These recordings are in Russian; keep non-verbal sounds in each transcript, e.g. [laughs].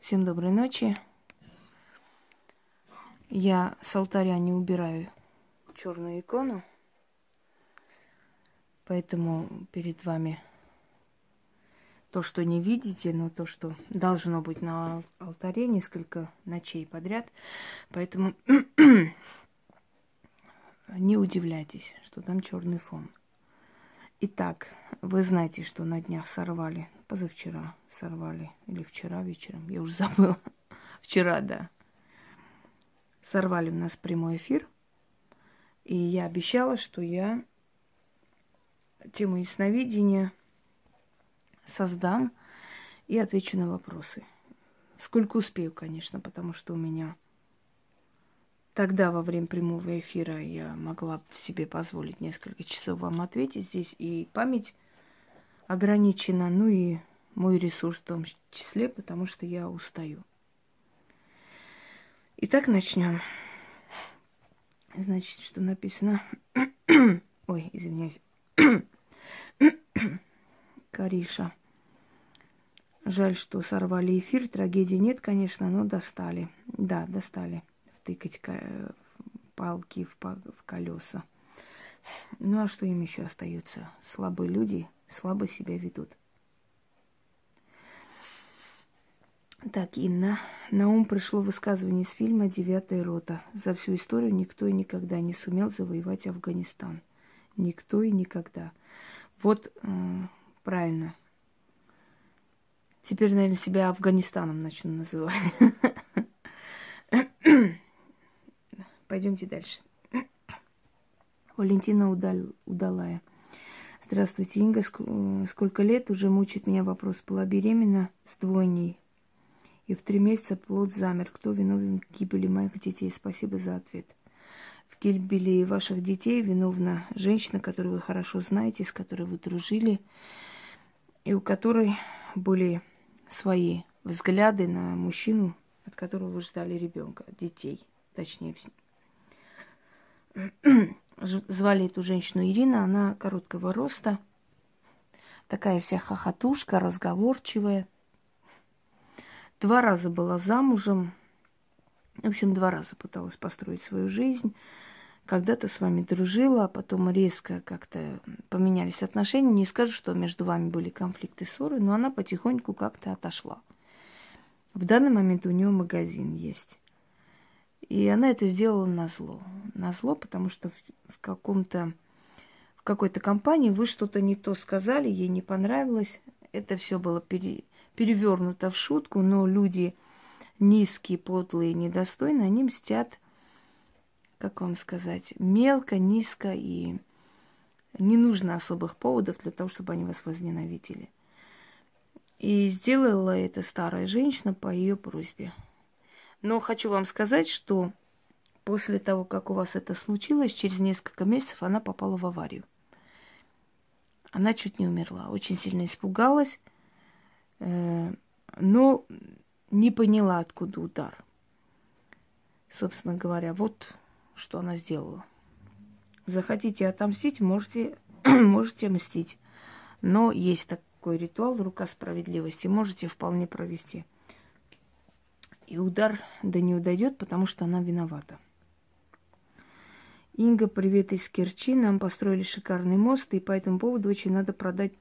Всем доброй ночи. Я с алтаря не убираю черную икону, поэтому перед вами то, что не видите, но то, что должно быть на алтаре несколько ночей подряд. Поэтому [clears throat] не удивляйтесь, что там черный фон. Итак, вы знаете, что на днях сорвали, позавчера сорвали, или вчера вечером, я уже [laughs] забыла. Вчера, да. Сорвали у нас прямой эфир. И я обещала, что я тему ясновидения создам и отвечу на вопросы. Сколько успею, конечно, потому что у меня тогда во время прямого эфира я могла себе позволить несколько часов вам ответить здесь, и память ограничена, ну и мой ресурс в том числе, потому что я устаю. Итак, начнем. Значит, что написано? [coughs] Ой, извиняюсь. [coughs] Кариша. Жаль, что сорвали эфир. Трагедии нет, конечно, но достали. Да, достали. Втыкать палки в, в колеса. Ну а что им еще остается? Слабые люди слабо себя ведут. Так, Инна, на ум пришло высказывание из фильма «Девятая рота». За всю историю никто и никогда не сумел завоевать Афганистан. Никто и никогда. Вот э, правильно. Теперь, наверное, себя Афганистаном начну называть. Пойдемте дальше. Валентина Удалая. Здравствуйте, Инга. Э, сколько лет уже мучает меня вопрос. Была беременна с двойней и в три месяца плод замер. Кто виновен в гибели моих детей? Спасибо за ответ. В гибели ваших детей виновна женщина, которую вы хорошо знаете, с которой вы дружили, и у которой были свои взгляды на мужчину, от которого вы ждали ребенка, детей, точнее. Звали эту женщину Ирина, она короткого роста, такая вся хохотушка, разговорчивая – Два раза была замужем. В общем, два раза пыталась построить свою жизнь. Когда-то с вами дружила, а потом резко как-то поменялись отношения. Не скажу, что между вами были конфликты, ссоры, но она потихоньку как-то отошла. В данный момент у нее магазин есть. И она это сделала на зло. На зло, потому что в, в каком-то в какой-то компании вы что-то не то сказали, ей не понравилось. Это все было пере, перевернуто в шутку, но люди низкие, подлые, недостойные, они мстят, как вам сказать, мелко, низко, и не нужно особых поводов для того, чтобы они вас возненавидели. И сделала это старая женщина по ее просьбе. Но хочу вам сказать, что после того, как у вас это случилось, через несколько месяцев она попала в аварию. Она чуть не умерла, очень сильно испугалась, Э, но не поняла, откуда удар. Собственно говоря, вот что она сделала. Захотите отомстить, можете, [clears throat] можете мстить. Но есть такой ритуал, рука справедливости, можете вполне провести. И удар до нее дойдет, потому что она виновата. Инга, привет из Керчи. Нам построили шикарный мост, и по этому поводу очень надо продать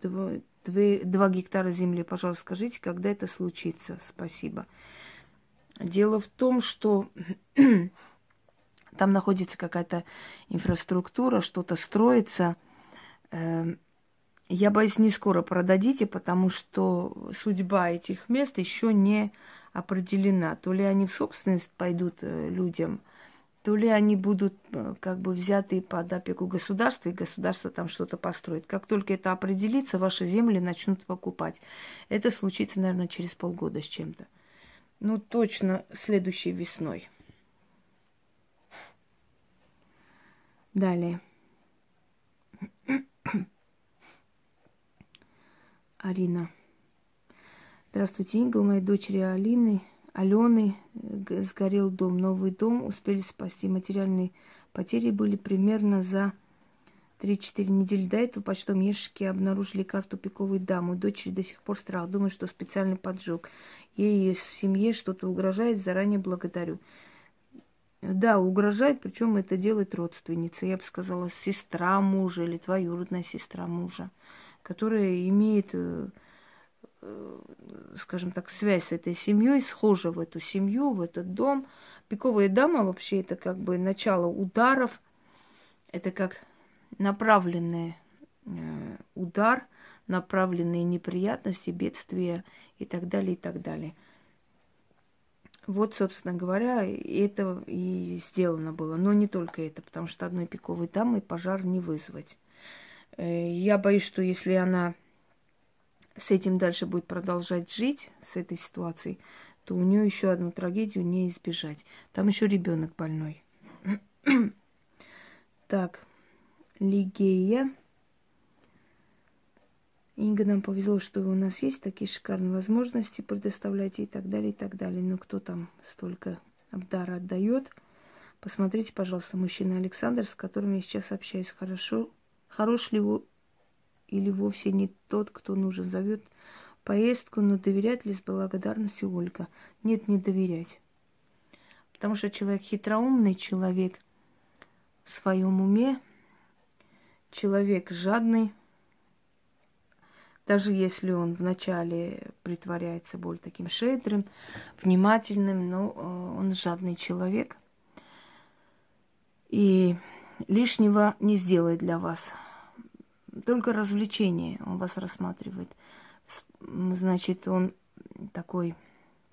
Две, два гектара земли, пожалуйста, скажите, когда это случится? Спасибо. Дело в том, что [clears throat] там находится какая-то инфраструктура, что-то строится. Я боюсь, не скоро продадите, потому что судьба этих мест еще не определена. То ли они в собственность пойдут э, людям – то ли они будут э, как бы взяты под опеку государства, и государство там что-то построит. Как только это определится, ваши земли начнут покупать. Это случится, наверное, через полгода с чем-то. Ну, точно следующей весной. Далее. Арина. Здравствуйте, Инга. У моей дочери Алины Алены э, сгорел дом, новый дом, успели спасти. Материальные потери были примерно за 3-4 недели до этого почтом ящике обнаружили карту пиковой дамы. Дочери до сих пор страх. Думаю, что специальный поджог. Ей и семье что-то угрожает. Заранее благодарю. Да, угрожает, причем это делает родственница. Я бы сказала, сестра мужа или двоюродная сестра мужа, которая имеет, э, э, скажем так, связь с этой семьей, схожа в эту семью, в этот дом. Пиковая дама вообще это как бы начало ударов, это как направленный э, удар, направленные неприятности, бедствия и так далее, и так далее. Вот, собственно говоря, это и сделано было. Но не только это, потому что одной пиковой дамой пожар не вызвать. Э, я боюсь, что если она с этим дальше будет продолжать жить, с этой ситуацией, то у нее еще одну трагедию не избежать. Там еще ребенок больной. [clears throat] так, Лигея. Инга, нам повезло, что у нас есть такие шикарные возможности предоставлять и так далее, и так далее. Но кто там столько дара отдает? Посмотрите, пожалуйста, мужчина Александр, с которым я сейчас общаюсь. Хорошо, хорош ли его или вовсе не тот, кто нужен. Зовет поездку, но доверять ли с благодарностью Ольга? Нет, не доверять. Потому что человек хитроумный, человек в своем уме, человек жадный, даже если он вначале притворяется более таким шедрым, внимательным, но э, он жадный человек. И лишнего не сделает для вас. Только развлечение он вас рассматривает. Значит, он такой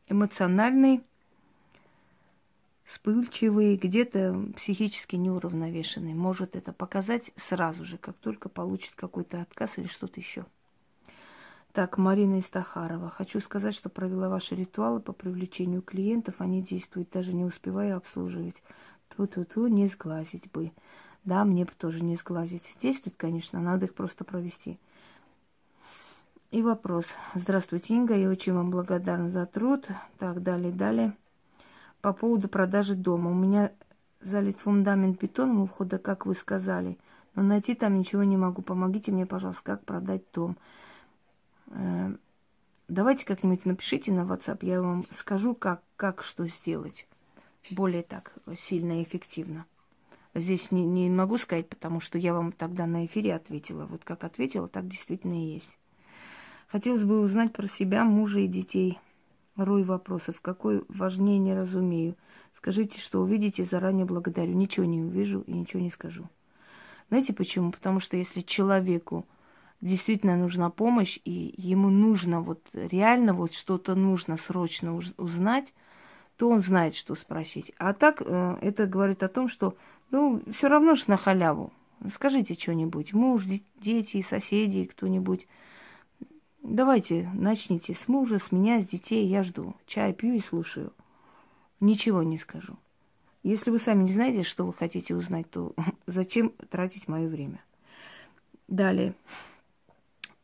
эмоциональный, вспыльчивый, где-то психически неуравновешенный. Может это показать сразу же, как только получит какой-то отказ или что-то еще. Так, Марина Истахарова. Хочу сказать, что провела ваши ритуалы по привлечению клиентов. Они действуют, даже не успевая обслуживать. Ту-ту-ту, не сглазить бы. Да, мне бы тоже не сглазить. Действует, конечно, надо их просто провести. И вопрос. Здравствуйте, Инга. Я очень вам благодарна за труд. Так, далее, далее. По поводу продажи дома. У меня залит фундамент бетоном у входа, как вы сказали. Но найти там ничего не могу. Помогите мне, пожалуйста, как продать дом. Э, давайте как-нибудь напишите на WhatsApp, я вам скажу, как, как что сделать. Более так сильно и эффективно. Здесь не, не могу сказать, потому что я вам тогда на эфире ответила. Вот как ответила, так действительно и есть. Хотелось бы узнать про себя, мужа и детей. Рой вопросов. Какой важнее не разумею. Скажите, что увидите, заранее благодарю. Ничего не увижу и ничего не скажу. Знаете почему? Потому что если человеку действительно нужна помощь, и ему нужно вот реально вот что-то нужно срочно узнать, то он знает, что спросить. А так э, это говорит о том, что ну, все равно же на халяву. Скажите что-нибудь. Муж, дети, соседи, кто-нибудь. Давайте, начните с мужа, с меня, с детей. Я жду. Чай пью и слушаю. Ничего не скажу. Если вы сами не знаете, что вы хотите узнать, то [laughs] зачем тратить мое время? Далее.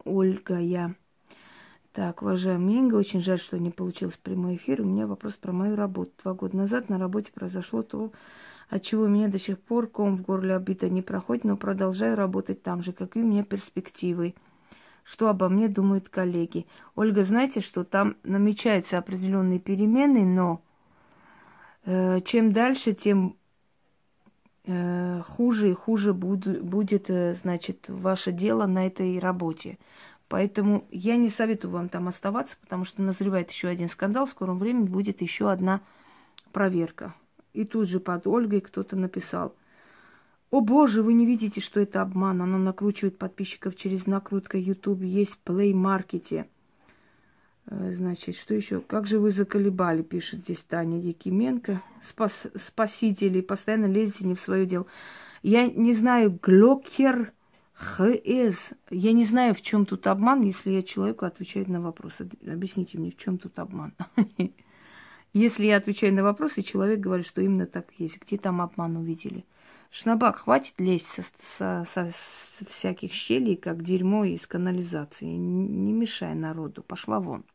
Ольга, я. Так, уважаемый Инга, очень жаль, что не получилось прямой эфир. У меня вопрос про мою работу. Два года назад на работе произошло то, от чего у меня до сих пор ком в горле обида не проходит, но продолжаю работать там же. Какие у меня перспективы? Что обо мне думают коллеги? Ольга, знаете, что там намечаются определенные перемены, но э, чем дальше, тем Э, хуже и хуже буду, будет, э, значит, ваше дело на этой работе. Поэтому я не советую вам там оставаться, потому что назревает еще один скандал. В скором времени будет еще одна проверка. И тут же под Ольгой кто-то написал. О боже, вы не видите, что это обман. Она накручивает подписчиков через накрутка YouTube. Есть Play Market. Э, значит, что еще? Как же вы заколебали, пишет здесь Таня Якименко. Спас, спасители, постоянно лезете не в свое дело. Я не знаю, Глокер ХС. Я не знаю, в чем тут обман, если я человеку отвечаю на вопросы. Объясните мне, в чем тут обман. [laughs] Если я отвечаю на вопросы, человек говорит, что именно так есть. Где там обман увидели? Шнабак, хватит лезть со, со, со, со всяких щелей, как дерьмо из канализации. Не мешай народу. Пошла вон.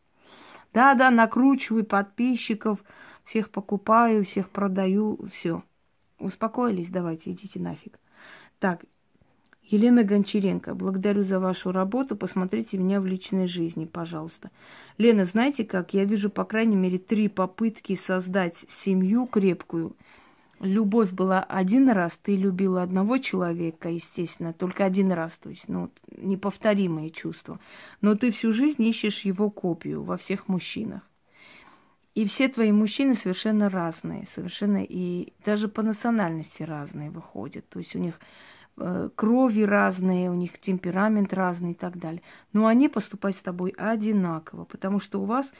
Да-да, накручиваю подписчиков, всех покупаю, всех продаю, все. Успокоились, давайте, идите нафиг. Так, Елена Гончаренко, благодарю за вашу работу. Посмотрите меня в личной жизни, пожалуйста. Лена, знаете как? Я вижу, по крайней мере, три попытки создать семью крепкую. Любовь была один раз, ты любила одного человека, естественно, только один раз, то есть, ну, неповторимые чувства. Но ты всю жизнь ищешь его копию во всех мужчинах. И все твои мужчины совершенно разные, совершенно и даже по национальности разные выходят. То есть у них Э, крови разные, у них темперамент разный и так далее. Но они поступают с тобой одинаково, потому что у вас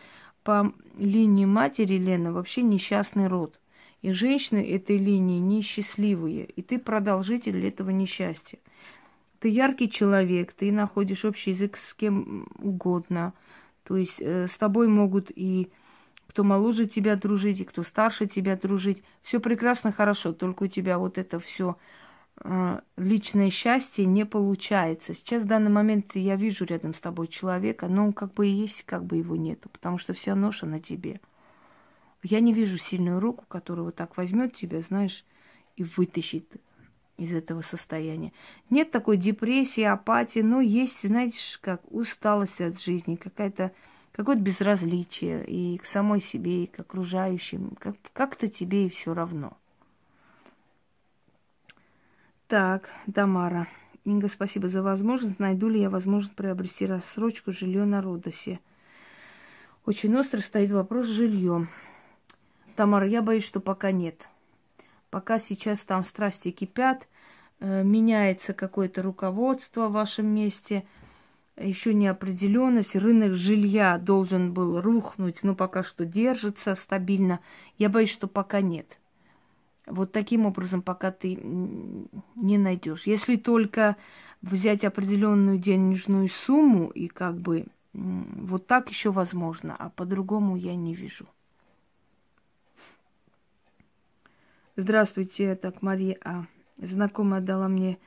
по линии матери, Лена, вообще несчастный род. И женщины этой линии несчастливые, и ты продолжитель этого несчастья. Ты яркий человек, ты находишь общий язык с кем угодно. То есть э, с тобой могут и кто моложе тебя дружить, и кто старше тебя дружить. Все прекрасно, хорошо, только у тебя вот это все Э, личное счастье не получается. Сейчас в данный момент я вижу рядом с тобой человека, но он как бы есть, как бы его нету, потому что вся ноша на тебе. Я не вижу сильную руку, которая вот так возьмет тебя, знаешь, и вытащит из этого состояния. Нет такой депрессии, апатии, но есть, знаете, как усталость от жизни, какая-то какое-то безразличие и к самой себе, и к окружающим. Как, как-то тебе и все равно. Так, Тамара. Инга, спасибо за возможность. Найду ли я возможность приобрести рассрочку жилье на Родосе? Очень остро стоит вопрос с жильем. Тамара, я боюсь, что пока нет. Пока сейчас там страсти кипят, э, меняется какое-то руководство в вашем месте, еще неопределенность, рынок жилья должен был рухнуть, но пока что держится стабильно. Я боюсь, что пока нет. Вот таким образом, пока ты не найдешь. Если только взять определенную денежную сумму и как бы вот так еще возможно, а по-другому я не вижу. Здравствуйте, так Мария А. Знакомая дала мне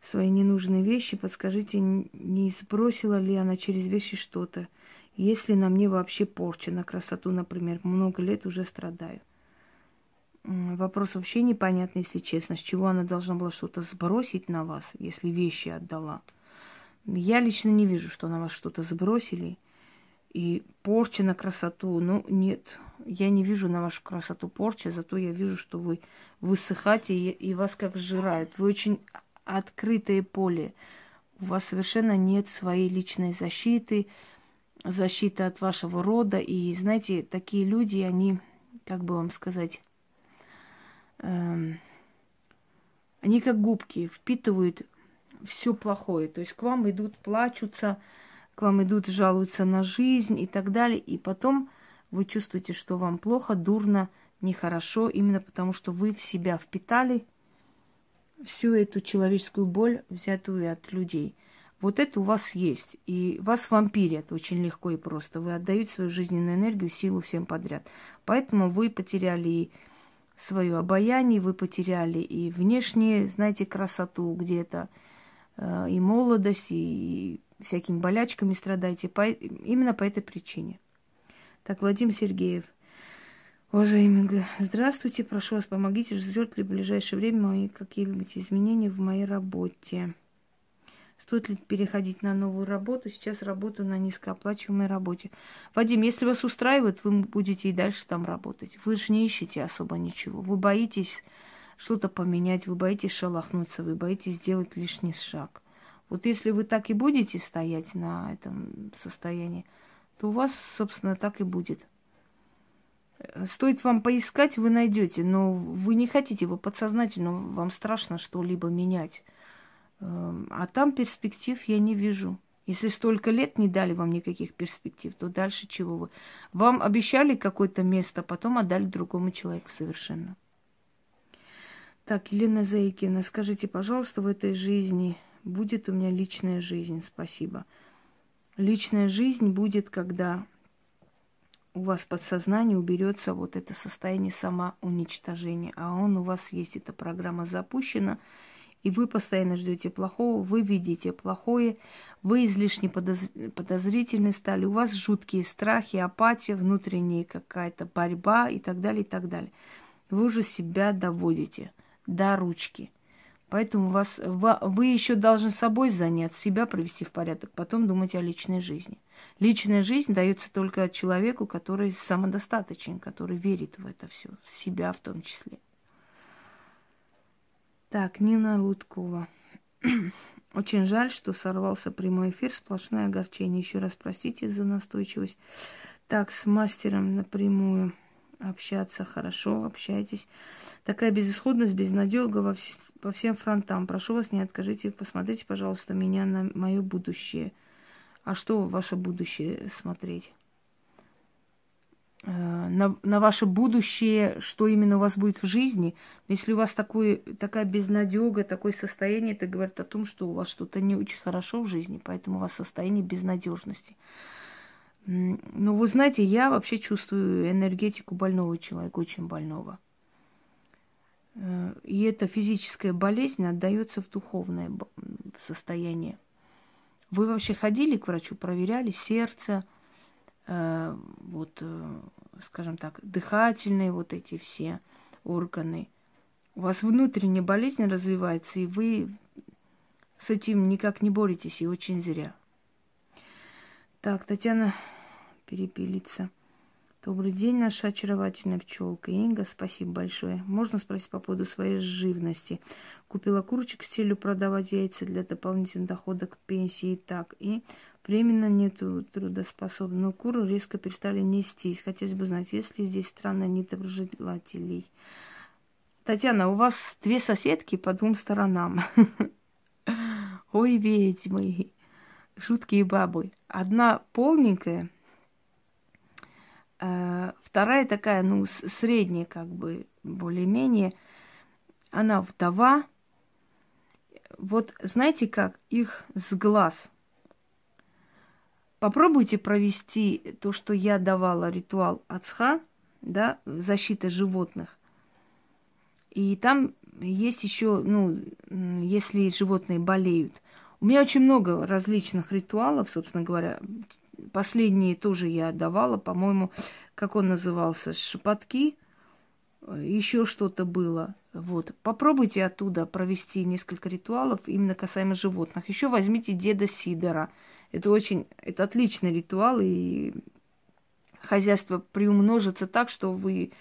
свои ненужные вещи. Подскажите, не сбросила ли она через вещи что-то? Если на мне вообще порча на красоту, например, много лет уже страдаю. Вопрос вообще непонятный, если честно. С чего она должна была что-то сбросить на вас, если вещи отдала? Я лично не вижу, что на вас что-то сбросили. И порча на красоту, ну, нет. Я не вижу на вашу красоту порчи, зато я вижу, что вы высыхаете и, и вас как сжирают. Вы очень открытое поле. У вас совершенно нет своей личной защиты, защиты от вашего рода. И, знаете, такие люди, они, как бы вам сказать, Эм, они как губки впитывают все плохое. То есть к вам идут, плачутся, к вам идут, жалуются на жизнь и так далее. И потом вы чувствуете, что вам плохо, дурно, нехорошо, именно потому что вы в себя впитали всю эту человеческую боль, взятую от людей. Вот это у вас есть. И вас вампирят очень легко и просто. Вы отдаете свою жизненную энергию, силу всем подряд. Поэтому вы потеряли и свое обаяние, вы потеряли и внешние, знаете, красоту где-то, э, и молодость, и всякими болячками страдаете. Именно по этой причине. Так, Владимир Сергеев. Уважаемый, здравствуйте, прошу вас, помогите, ждет ли в ближайшее время мои какие-либо изменения в моей работе. Стоит ли переходить на новую работу? Сейчас работаю на низкооплачиваемой работе. Вадим, если вас устраивает, вы будете и дальше там работать. Вы же не ищете особо ничего. Вы боитесь что-то поменять, вы боитесь шелохнуться, вы боитесь сделать лишний шаг. Вот если вы так и будете стоять на этом состоянии, то у вас, собственно, так и будет. Стоит вам поискать, вы найдете, но вы не хотите, вы подсознательно, вам страшно что-либо менять. Эм, а там перспектив я не вижу. Если столько лет не дали вам никаких перспектив, то дальше чего вы? Вам обещали какое-то место, потом отдали другому человеку совершенно. Так, Елена Заикина, скажите, пожалуйста, в этой жизни будет у меня личная жизнь? Спасибо. Личная жизнь будет, когда у вас подсознание уберется вот это состояние самоуничтожения, а он у вас есть, эта программа запущена – и вы постоянно ждете плохого, вы видите плохое, вы излишне подозрительны стали, у вас жуткие страхи, апатия, внутренняя какая-то борьба и так далее, и так далее. Вы уже себя доводите до ручки. Поэтому вас, вы еще должны собой заняться, себя привести в порядок, потом думать о личной жизни. Личная жизнь дается только человеку, который самодостаточен, который верит в это все, в себя в том числе. Так, Нина Луткова. [clears throat] Очень жаль, что сорвался прямой эфир, сплошное огорчение. Еще раз простите за настойчивость. Так, с мастером напрямую общаться хорошо, общайтесь. Такая безысходность, безнадега во вс- по всем фронтам. Прошу вас, не откажите, посмотрите, пожалуйста, меня на мое будущее. А что ваше будущее смотреть? Э, на, на ваше будущее, что именно у вас будет в жизни. Если у вас такой, такая безнадега, такое состояние, это говорит о том, что у вас что-то не очень хорошо в жизни, поэтому у вас состояние безнадежности. Ну, вы знаете, я вообще чувствую энергетику больного человека, очень больного. Э, и эта физическая болезнь отдается в духовное состояние. Вы вообще ходили к врачу, проверяли сердце, э, вот, э, скажем так, дыхательные вот эти все органы. У вас внутренняя болезнь развивается, и вы с этим никак не боретесь, и очень зря. Так, Татьяна перепилится. Добрый день, наша очаровательная пчелка. Инга, спасибо большое. Можно спросить по поводу своей живности? Купила курочек с целью продавать яйца для дополнительного дохода к пенсии. Так, и временно нету трудоспособных. Но куры резко перестали нестись. Хотелось бы знать, есть ли здесь страна недоброжелателей. Татьяна, у вас две соседки по двум сторонам. [laughs] Ой, ведьмы жуткие бабы. Одна полненькая, вторая такая, ну, средняя, как бы, более-менее. Она вдова. Вот знаете как? Их с глаз. Попробуйте провести то, что я давала ритуал Ацха, да, защита животных. И там есть еще, ну, если животные болеют – у меня очень много различных ритуалов, собственно говоря. Последние тоже я давала, по-моему, как он назывался, шепотки, еще что-то было. Вот. Попробуйте оттуда провести несколько ритуалов именно касаемо животных. Еще возьмите деда Сидора. Это очень, это отличный ритуал, и хозяйство приумножится так, что вы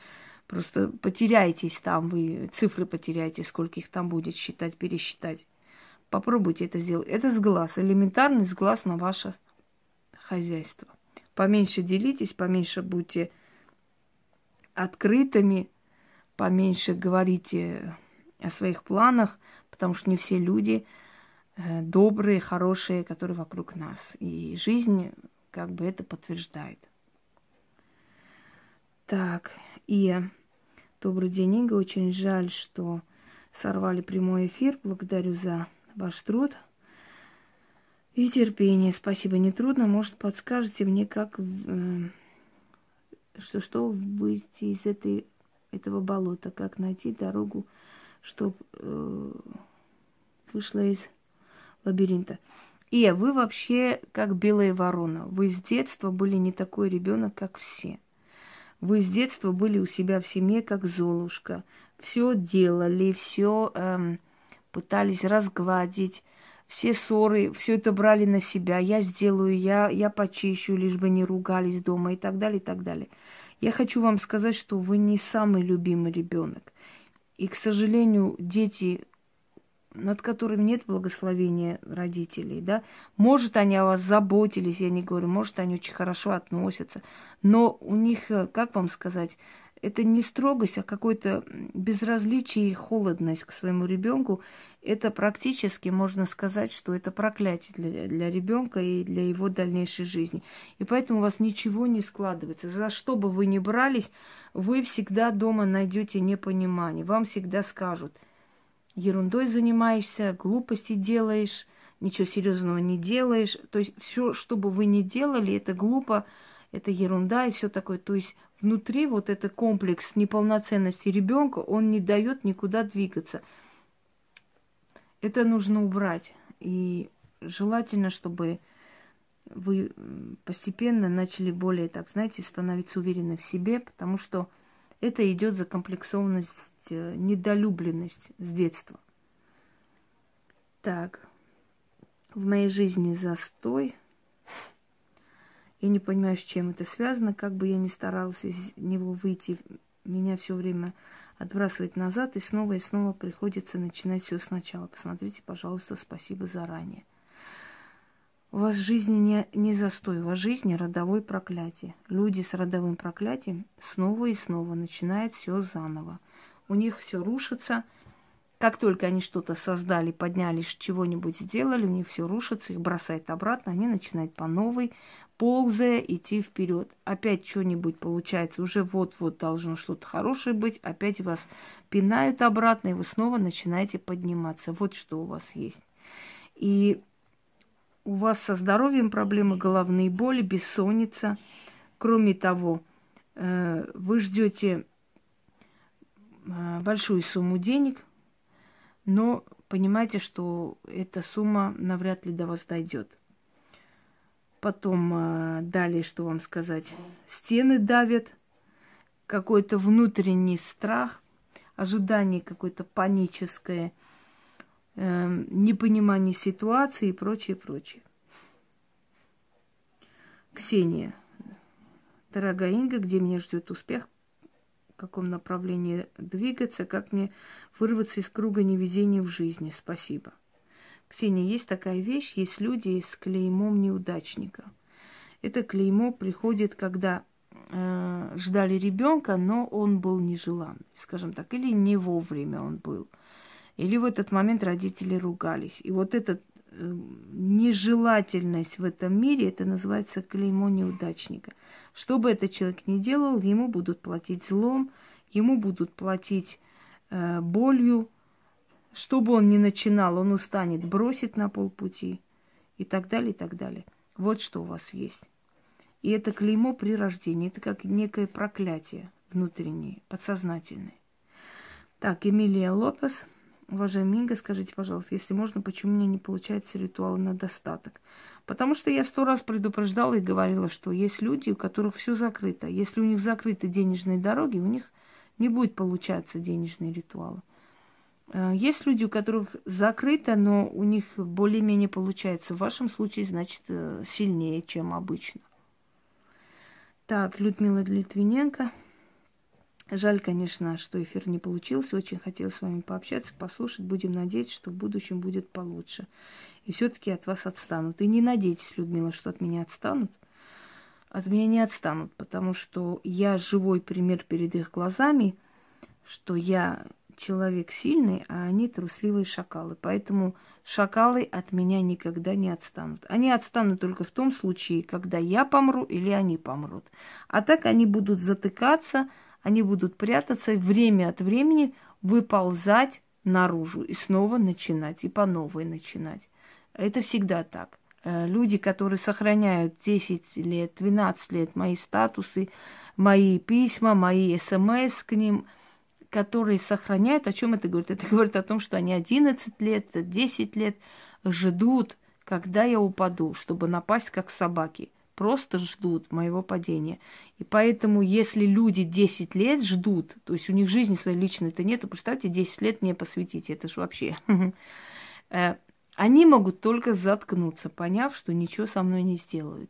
просто потеряетесь там, вы цифры потеряете, сколько их там будет считать, пересчитать. Попробуйте это сделать. Это сглаз, элементарный сглаз на ваше хозяйство. Поменьше делитесь, поменьше будьте открытыми, поменьше говорите о своих планах, потому что не все люди э, добрые, хорошие, которые вокруг нас. И жизнь как бы это подтверждает. Так, и добрый день, Инга. Очень жаль, что сорвали прямой эфир. Благодарю за ваш труд и терпение. Спасибо, не трудно. Может, подскажете мне, как э, что, что выйти из этой, этого болота, как найти дорогу, чтобы э, вышла из лабиринта. И вы вообще как белая ворона. Вы с детства были не такой ребенок, как все. Вы с детства были у себя в семье как Золушка. Все делали, все эм, пытались разгладить, все ссоры, все это брали на себя. Я сделаю, я, я почищу, лишь бы не ругались дома и так далее, и так далее. Я хочу вам сказать, что вы не самый любимый ребенок. И, к сожалению, дети, над которыми нет благословения родителей, да, может, они о вас заботились, я не говорю, может, они очень хорошо относятся, но у них, э, как вам сказать, это не строгость, а какое-то безразличие и холодность к своему ребенку. Это практически можно сказать, что это проклятие для, для ребенка и для его дальнейшей жизни. И поэтому у вас ничего не складывается. За что бы вы ни брались, вы всегда дома найдете непонимание. Вам всегда скажут, ерундой занимаешься, глупости делаешь, ничего серьезного не делаешь. То есть все, что бы вы ни делали, это глупо, это ерунда и все такое. То есть внутри вот этот комплекс неполноценности ребенка, он не дает никуда двигаться. Это нужно убрать. И желательно, чтобы вы постепенно начали более, так знаете, становиться уверены в себе, потому что это идет за комплексованность, э, недолюбленность с детства. Так, в моей жизни застой. Я не понимаю, с чем это связано. Как бы я ни старалась из него выйти, меня все время отбрасывает назад, и снова и снова приходится начинать все сначала. Посмотрите, пожалуйста, спасибо заранее. У вас жизни не, не застой, у вас жизни родовое проклятие. Люди с родовым проклятием снова и снова начинают все заново. У них все рушится. Как только они что-то создали, поднялись, чего-нибудь сделали, у них все рушится, их бросает обратно, они начинают по новой, ползая идти вперед. Опять что-нибудь получается, уже вот-вот должно что-то хорошее быть, опять вас пинают обратно, и вы снова начинаете подниматься. Вот что у вас есть. И у вас со здоровьем проблемы, головные боли, бессонница. Кроме того, э, вы ждете э, большую сумму денег, но понимаете, что эта сумма навряд ли до вас дойдет. Потом э, далее, что вам сказать, стены давят, какой-то внутренний страх, ожидание какое-то паническое – э, непонимание ситуации и прочее, прочее. Ксения. Дорогая Инга, где меня ждет успех? Каком направлении двигаться? Как мне вырваться из круга невезения в жизни? Спасибо. Ксения, есть такая вещь, есть люди с клеймом неудачника. Это клеймо приходит, когда э, ждали ребенка, но он был нежеланный, скажем так, или не вовремя он был. Или в этот момент родители ругались. И вот эта э, нежелательность в этом мире, это называется клеймо неудачника. Что бы этот человек ни делал, ему будут платить злом, ему будут платить э, болью. Что бы он ни начинал, он устанет, бросит на полпути и так далее, и так далее. Вот что у вас есть. И это клеймо при рождении, это как некое проклятие внутреннее, подсознательное. Так, Эмилия Лопес – Уважаемый Инга, скажите, пожалуйста, если можно, почему мне не получается ритуал на достаток? Потому что я сто раз предупреждала и говорила, что есть люди, у которых все закрыто. Если у них закрыты денежные дороги, у них не будет получаться денежные ритуалы. Э, есть люди, у которых закрыто, но у них более-менее получается. В вашем случае, значит, э, сильнее, чем обычно. Так, Людмила Литвиненко. Жаль, конечно, что эфир не получился. Очень хотела с вами пообщаться, послушать. Будем надеяться, что в будущем будет получше. И все-таки от вас отстанут. И не надейтесь, Людмила, что от меня отстанут. От меня не отстанут, потому что я живой пример перед их глазами, что я человек сильный, а они трусливые шакалы. Поэтому шакалы от меня никогда не отстанут. Они отстанут только в том случае, когда я помру или они помрут. А так они будут затыкаться, они будут прятаться время от времени выползать наружу и снова начинать, и по новой начинать. Это всегда так. Э, люди, которые сохраняют 10 лет, 12 лет мои статусы, мои письма, мои смс к ним, которые сохраняют, о чем это говорит? Это говорит о том, что они 11 лет, 10 лет ждут, когда я упаду, чтобы напасть как собаки просто ждут моего падения. И поэтому, если люди 10 лет ждут, то есть у них жизни своей личной-то нету, представьте, 10 лет мне посвятите, это ж вообще. [laughs] Э, они могут только заткнуться, поняв, что ничего со мной не сделают.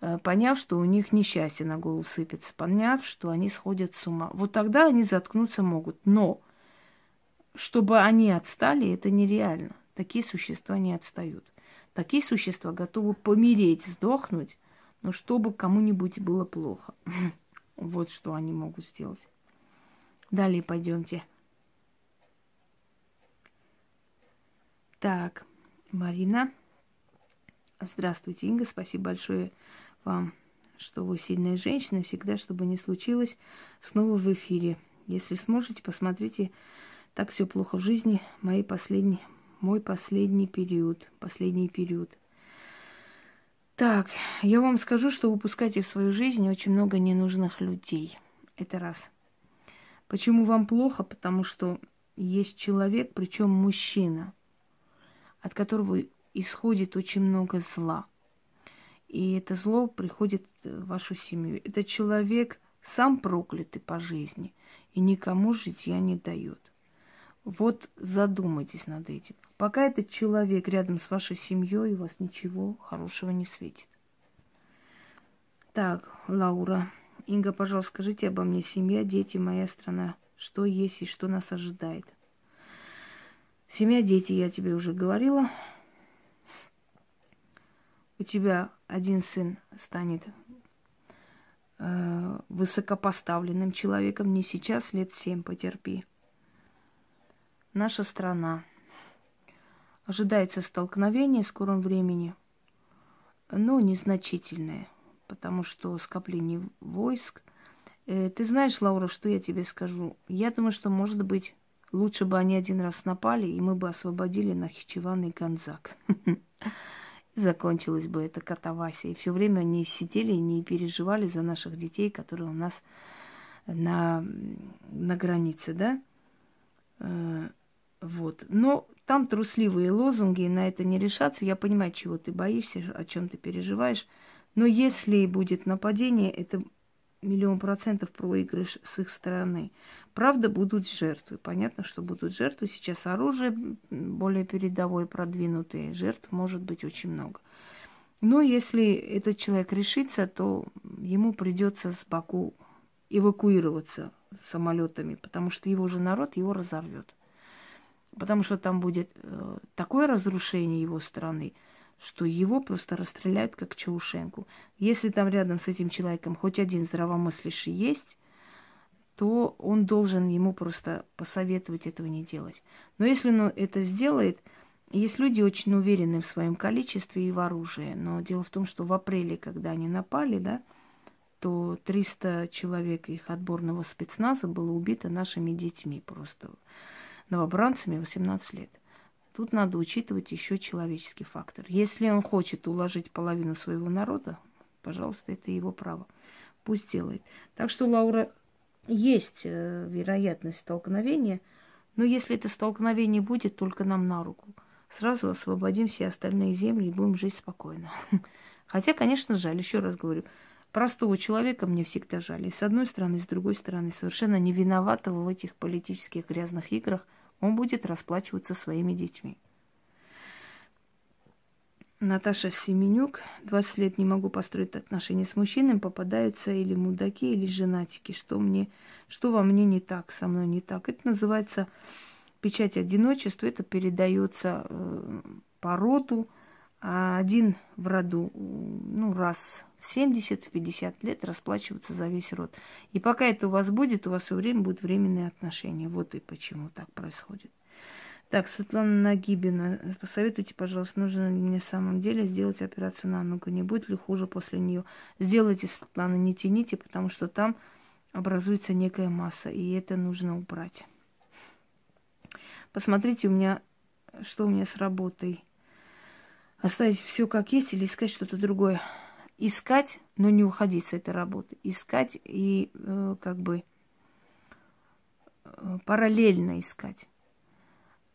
Э, поняв, что у них несчастье на голову сыпется, поняв, что они сходят с ума. Вот тогда они заткнуться могут. Но чтобы они отстали, это нереально. Такие существа не отстают. Такие существа готовы помереть, сдохнуть, но чтобы кому-нибудь было плохо. [laughs] Вот что они могут сделать. Далее пойдемте. Так, Марина. Здравствуйте, Инга. Спасибо большое вам, что вы сильная женщина. Всегда, чтобы не случилось, снова в эфире. Если сможете, посмотрите. Так все плохо в жизни. Мои последний, мой последний период. Последний период. Так, я вам скажу, что выпускаете в свою жизнь очень много ненужных людей. Это раз. Почему вам плохо? Потому что есть человек, причем мужчина, от которого исходит очень много зла. И это зло приходит в вашу семью. Это человек сам проклятый по жизни и никому житья не дает. Вот задумайтесь над этим. Пока этот человек рядом с вашей семьей, у вас ничего хорошего не светит. Так, Лаура. Инга, пожалуйста, скажите обо мне. Семья, дети, моя страна. Что есть и что нас ожидает? Семья, дети, я тебе уже говорила. У тебя один сын станет э, высокопоставленным человеком. Не сейчас, лет семь, потерпи наша страна. Ожидается столкновение в скором времени, но незначительное, потому что скопление войск. Э, ты знаешь, Лаура, что я тебе скажу? Я думаю, что, может быть, лучше бы они один раз напали, и мы бы освободили Нахичеван и Гонзак. [laughs] Закончилась бы эта катавасия. И все время они сидели и не переживали за наших детей, которые у нас на, на границе, да? Э, вот. Но там трусливые лозунги, и на это не решаться. Я понимаю, чего ты боишься, о чем ты переживаешь. Но если будет нападение, это миллион процентов проигрыш с их стороны. Правда, будут жертвы. Понятно, что будут жертвы. Сейчас оружие более передовое, продвинутое. Жертв может быть очень много. Но если этот человек решится, то ему придется с Баку эвакуироваться самолетами, потому что его же народ его разорвет потому что там будет э, такое разрушение его страны, что его просто расстреляют как Чаушенку. Если там рядом с этим человеком хоть один здравомыслящий есть, то он должен ему просто посоветовать этого не делать. Но если он это сделает, есть люди очень уверены в своем количестве и в оружии. Но дело в том, что в апреле, когда они напали, да, то 300 человек их отборного спецназа было убито нашими детьми просто новобранцами 18 лет. Тут надо учитывать еще человеческий фактор. Если он хочет уложить половину своего народа, пожалуйста, это его право. Пусть делает. Так что, Лаура, есть э, вероятность столкновения, но если это столкновение будет, только нам на руку. Сразу освободим все остальные земли и будем жить спокойно. [laughs] Хотя, конечно, жаль, еще раз говорю, простого человека мне всегда жаль. И с одной стороны, с другой стороны, совершенно не виноватого в этих политических грязных играх – он будет расплачиваться своими детьми. Наташа Семенюк. 20 лет не могу построить отношения с мужчиной. Попадаются или мудаки, или женатики. Что, мне, что во мне не так, со мной не так. Это называется печать одиночества. Это передается э, по роду. А один в роду, ну, раз в 70, в 50 лет расплачиваться за весь род. И пока это у вас будет, у вас все время будут временные отношения. Вот и почему так происходит. Так, Светлана Нагибина, посоветуйте, пожалуйста, нужно ли мне в самом деле сделать операцию на ногу? Не будет ли хуже после нее? Сделайте, Светлана, не тяните, потому что там образуется некая масса, и это нужно убрать. Посмотрите у меня, что у меня с работой. Оставить все как есть или искать что-то другое искать, но не уходить с этой работы. Искать и э, как бы э, параллельно искать.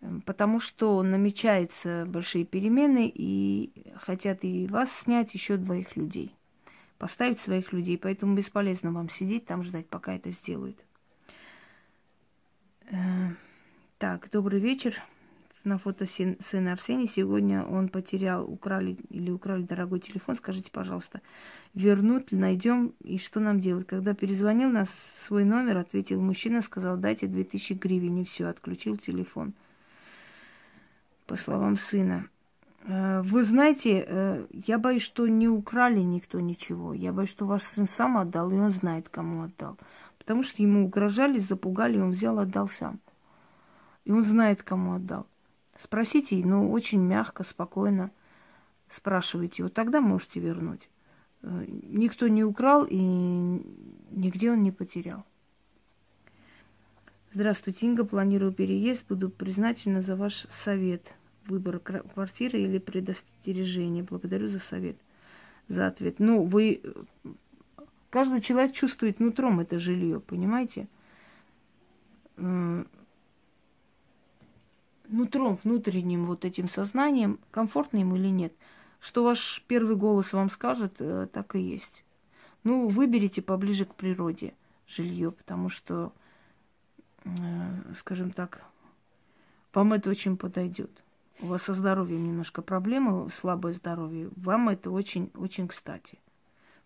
Эм, потому что намечаются большие перемены и хотят и вас снять, еще двоих людей. Поставить своих людей. Поэтому бесполезно вам сидеть там ждать, пока это сделают. Э, так, добрый вечер на фото сына Арсения. Сегодня он потерял, украли или украли дорогой телефон. Скажите, пожалуйста, вернут ли, найдем и что нам делать? Когда перезвонил нас свой номер, ответил мужчина, сказал, дайте 2000 гривен, и все, отключил телефон. По словам сына. Э, вы знаете, э, я боюсь, что не украли никто ничего. Я боюсь, что ваш сын сам отдал, и он знает, кому отдал. Потому что ему угрожали, запугали, он взял, отдал сам. И он знает, кому отдал. Спросите, ну, очень мягко, спокойно спрашивайте. Вот тогда можете вернуть. Э, никто не украл и нигде он не потерял. Здравствуйте, Инга. Планирую переезд. Буду признательна за ваш совет. Выбор квартиры или предостережение. Благодарю за совет, за ответ. Ну, вы... Каждый человек чувствует нутром это жилье, понимаете? Нутром, внутренним вот этим сознанием, комфортно ему или нет. Что ваш первый голос вам скажет, э, так и есть. Ну, выберите поближе к природе жилье, потому что, э, скажем так, Вам это очень подойдет. У вас со здоровьем немножко проблемы, слабое здоровье. Вам это очень, очень кстати.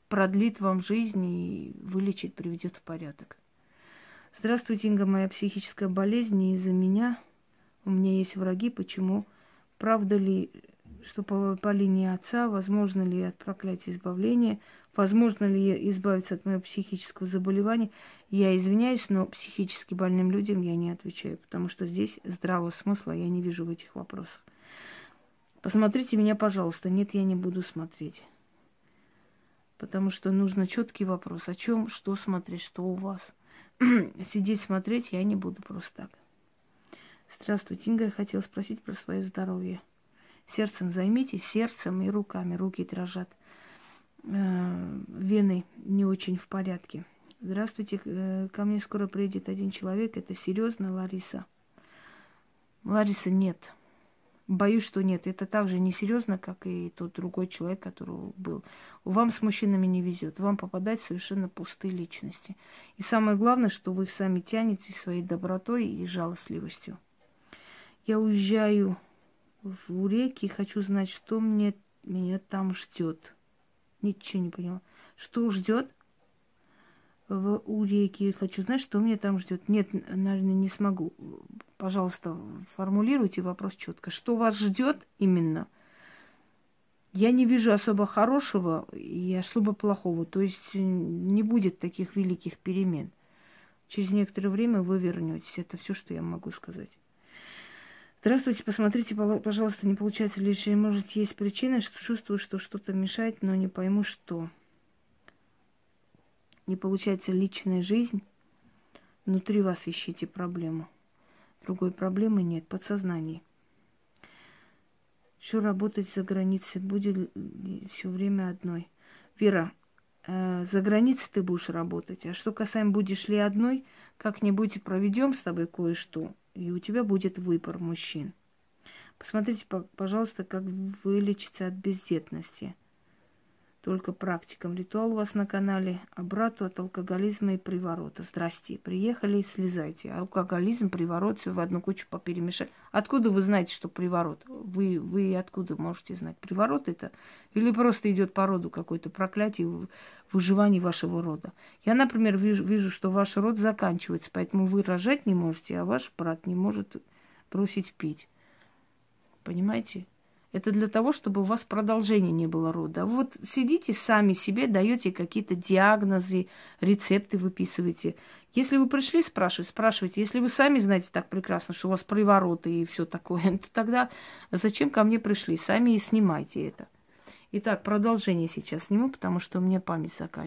Продлит вам жизнь и вылечит, приведет в порядок. Здравствуйте, Инга, моя психическая болезнь не из-за меня. У меня есть враги. Почему? Правда ли, что по, по линии отца, возможно ли от проклятия избавления, возможно ли избавиться от моего психического заболевания. Я извиняюсь, но психически больным людям я не отвечаю, потому что здесь здравого смысла я не вижу в этих вопросах. Посмотрите меня, пожалуйста. Нет, я не буду смотреть. Потому что нужно четкий вопрос. О чем, что смотреть, что у вас. [clears throat] Сидеть смотреть я не буду просто так. Здравствуйте, Инга. Я хотела спросить про свое здоровье. Сердцем займитесь, сердцем и руками. Руки дрожат. Э, вены не очень в порядке. Здравствуйте, э, ко мне скоро приедет один человек. Это серьезно, Лариса? Лариса, нет. Боюсь, что нет. Это так же несерьезно, как и тот другой человек, который был. Вам с мужчинами не везет. Вам попадать совершенно пустые личности. И самое главное, что вы их сами тянете своей добротой и жалостливостью. Я уезжаю в Уреки и хочу знать, что мне, меня там ждет. Ничего не поняла. Что ждет? В Уреке. Хочу знать, что мне там ждет. Нет, наверное, не смогу. Пожалуйста, формулируйте вопрос четко. Что вас ждет именно? Я не вижу особо хорошего и особо плохого. То есть не будет таких великих перемен. Через некоторое время вы вернетесь. Это все, что я могу сказать. Здравствуйте, посмотрите, пожалуйста, не получается ли, может, есть причина, что чувствую, что что-то мешает, но не пойму, что. Не получается личная жизнь, внутри вас ищите проблему. Другой проблемы нет, подсознание. Что работать за границей будет все время одной. Вера, э, за границей ты будешь работать. А что касаемо будешь ли одной, как-нибудь проведем с тобой кое-что и у тебя будет выбор мужчин. Посмотрите, пожалуйста, как вылечиться от бездетности. Только практикам. Ритуал у вас на канале. А брату от алкоголизма и приворота. Здрасте. Приехали, слезайте. Алкоголизм, приворот, все в одну кучу поперемешать. Откуда вы знаете, что приворот? Вы, вы откуда можете знать? Приворот это? Или просто идет по роду какое-то проклятие в выживании вашего рода? Я, например, вижу, вижу, что ваш род заканчивается, поэтому вы рожать не можете, а ваш брат не может бросить пить. Понимаете? Это для того, чтобы у вас продолжения не было рода. Вот сидите сами себе, даете какие-то диагнозы, рецепты выписываете. Если вы пришли спрашивать, спрашивайте. Если вы сами знаете так прекрасно, что у вас привороты и все такое, [laughs] то тогда зачем ко мне пришли? Сами и снимайте это. Итак, продолжение сейчас сниму, потому что у меня память заканчивается.